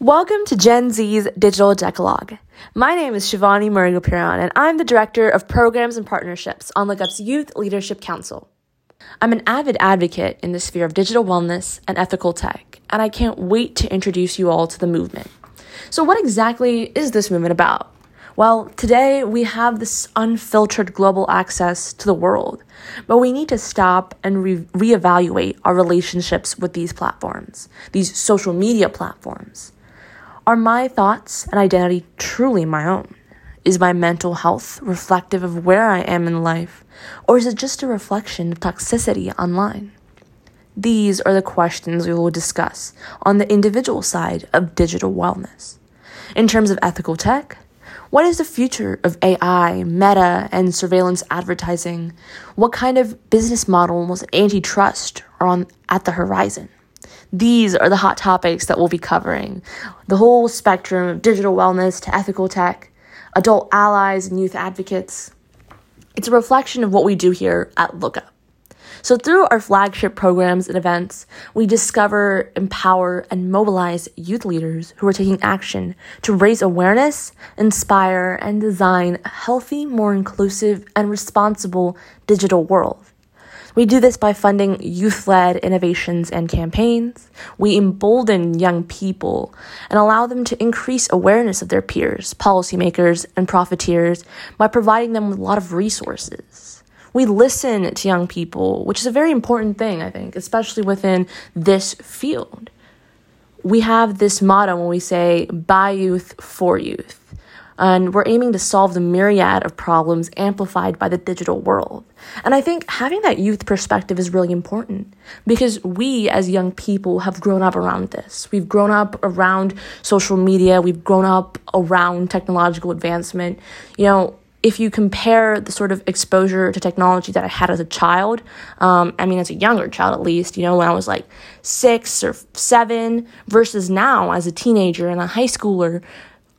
Welcome to Gen Z's Digital Decalogue. My name is Shivani Murugappuram, and I'm the Director of Programs and Partnerships on LookUp's Youth Leadership Council. I'm an avid advocate in the sphere of digital wellness and ethical tech, and I can't wait to introduce you all to the movement. So, what exactly is this movement about? Well, today we have this unfiltered global access to the world, but we need to stop and re- reevaluate our relationships with these platforms, these social media platforms. Are my thoughts and identity truly my own? Is my mental health reflective of where I am in life, or is it just a reflection of toxicity online? These are the questions we will discuss on the individual side of digital wellness. In terms of ethical tech, what is the future of AI, meta, and surveillance advertising? What kind of business models, antitrust, are on at the horizon? These are the hot topics that we'll be covering the whole spectrum of digital wellness to ethical tech, adult allies, and youth advocates. It's a reflection of what we do here at LookUp. So, through our flagship programs and events, we discover, empower, and mobilize youth leaders who are taking action to raise awareness, inspire, and design a healthy, more inclusive, and responsible digital world. We do this by funding youth led innovations and campaigns. We embolden young people and allow them to increase awareness of their peers, policymakers, and profiteers by providing them with a lot of resources. We listen to young people, which is a very important thing, I think, especially within this field. We have this motto when we say, by youth, for youth. And we're aiming to solve the myriad of problems amplified by the digital world. And I think having that youth perspective is really important because we as young people have grown up around this. We've grown up around social media, we've grown up around technological advancement. You know, if you compare the sort of exposure to technology that I had as a child, um, I mean, as a younger child at least, you know, when I was like six or seven versus now as a teenager and a high schooler,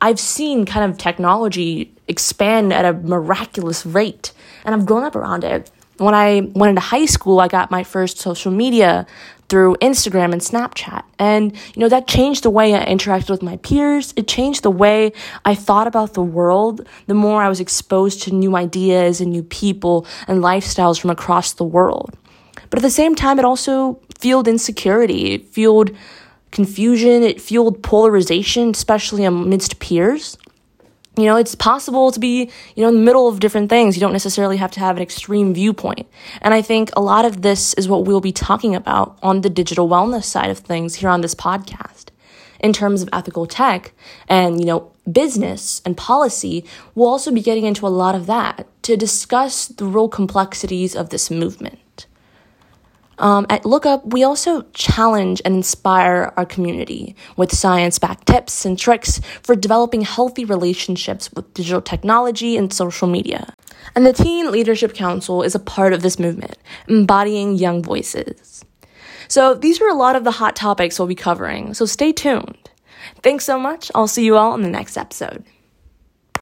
I've seen kind of technology expand at a miraculous rate, and I've grown up around it. When I went into high school, I got my first social media through Instagram and Snapchat. And, you know, that changed the way I interacted with my peers. It changed the way I thought about the world. The more I was exposed to new ideas and new people and lifestyles from across the world. But at the same time, it also fueled insecurity. It fueled confusion, it fueled polarization, especially amidst peers. You know, it's possible to be, you know, in the middle of different things. You don't necessarily have to have an extreme viewpoint. And I think a lot of this is what we'll be talking about on the digital wellness side of things here on this podcast. In terms of ethical tech and, you know, business and policy, we'll also be getting into a lot of that to discuss the real complexities of this movement. Um, at LookUp, we also challenge and inspire our community with science backed tips and tricks for developing healthy relationships with digital technology and social media. And the Teen Leadership Council is a part of this movement, embodying young voices. So these are a lot of the hot topics we'll be covering, so stay tuned. Thanks so much. I'll see you all in the next episode.